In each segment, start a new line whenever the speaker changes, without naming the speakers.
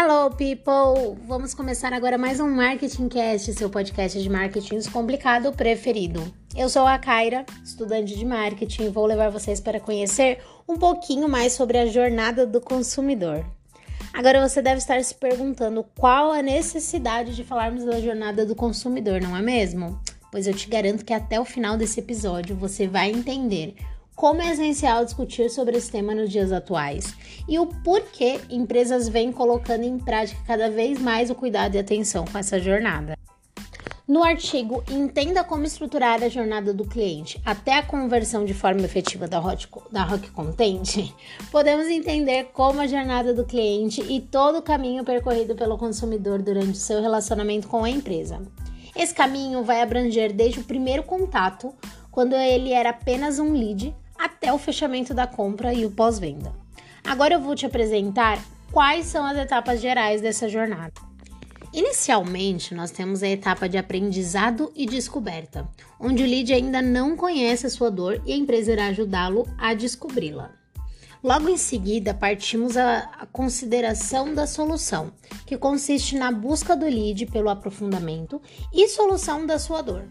Hello, people! Vamos começar agora mais um Marketing Cast, seu podcast de marketing descomplicado preferido. Eu sou a Kaira, estudante de marketing, e vou levar vocês para conhecer um pouquinho mais sobre a jornada do consumidor. Agora você deve estar se perguntando qual a necessidade de falarmos da jornada do consumidor, não é mesmo? Pois eu te garanto que até o final desse episódio você vai entender como é essencial discutir sobre esse tema nos dias atuais e o porquê empresas vêm colocando em prática cada vez mais o cuidado e atenção com essa jornada. No artigo Entenda como estruturar a jornada do cliente até a conversão de forma efetiva da, Hot, da Rock Content, podemos entender como a jornada do cliente e todo o caminho percorrido pelo consumidor durante o seu relacionamento com a empresa. Esse caminho vai abranger desde o primeiro contato, quando ele era apenas um lead, até o fechamento da compra e o pós-venda. Agora eu vou te apresentar quais são as etapas gerais dessa jornada. Inicialmente, nós temos a etapa de aprendizado e descoberta, onde o lead ainda não conhece a sua dor e a empresa irá ajudá-lo a descobri-la. Logo em seguida, partimos a, consideração da solução, que consiste na busca do lead pelo aprofundamento e solução da sua dor.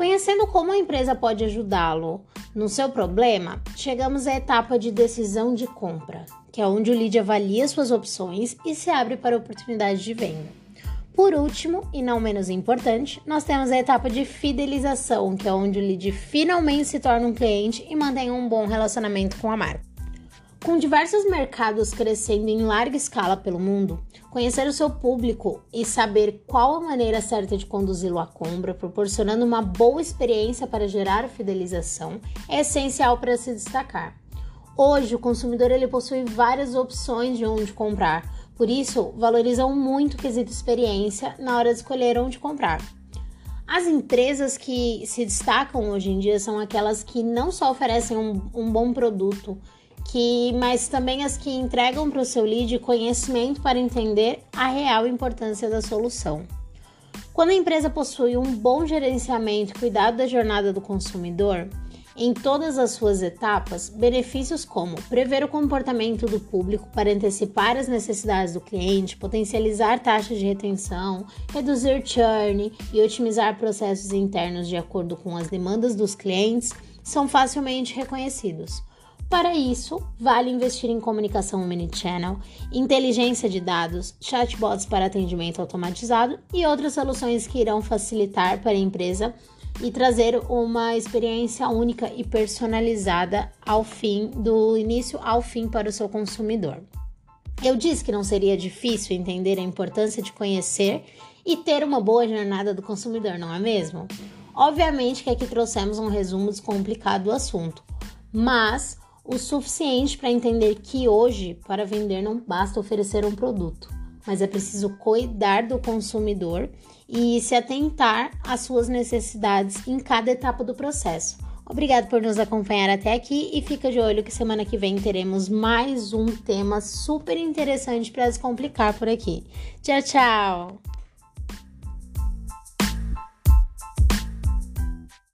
Conhecendo como a empresa pode ajudá-lo no seu problema, chegamos à etapa de decisão de compra, que é onde o lead avalia suas opções e se abre para oportunidades de venda. Por último, e não menos importante, nós temos a etapa de fidelização, que é onde o lead finalmente se torna um cliente e mantém um bom relacionamento com a marca. Com diversos mercados crescendo em larga escala pelo mundo, conhecer o seu público e saber qual a maneira certa de conduzi-lo à compra, proporcionando uma boa experiência para gerar fidelização, é essencial para se destacar. Hoje, o consumidor ele possui várias opções de onde comprar, por isso, valorizam muito o quesito experiência na hora de escolher onde comprar. As empresas que se destacam hoje em dia são aquelas que não só oferecem um, um bom produto, que, mas também as que entregam para o seu lead conhecimento para entender a real importância da solução. Quando a empresa possui um bom gerenciamento e cuidado da jornada do consumidor, em todas as suas etapas, benefícios como prever o comportamento do público para antecipar as necessidades do cliente, potencializar taxas de retenção, reduzir churn e otimizar processos internos de acordo com as demandas dos clientes, são facilmente reconhecidos. Para isso, vale investir em comunicação omnichannel, inteligência de dados, chatbots para atendimento automatizado e outras soluções que irão facilitar para a empresa e trazer uma experiência única e personalizada ao fim, do início ao fim para o seu consumidor. Eu disse que não seria difícil entender a importância de conhecer e ter uma boa jornada do consumidor, não é mesmo? Obviamente que aqui trouxemos um resumo descomplicado do assunto, mas o suficiente para entender que hoje, para vender, não basta oferecer um produto, mas é preciso cuidar do consumidor e se atentar às suas necessidades em cada etapa do processo. Obrigado por nos acompanhar até aqui e fica de olho que semana que vem teremos mais um tema super interessante para descomplicar por aqui. Tchau, tchau!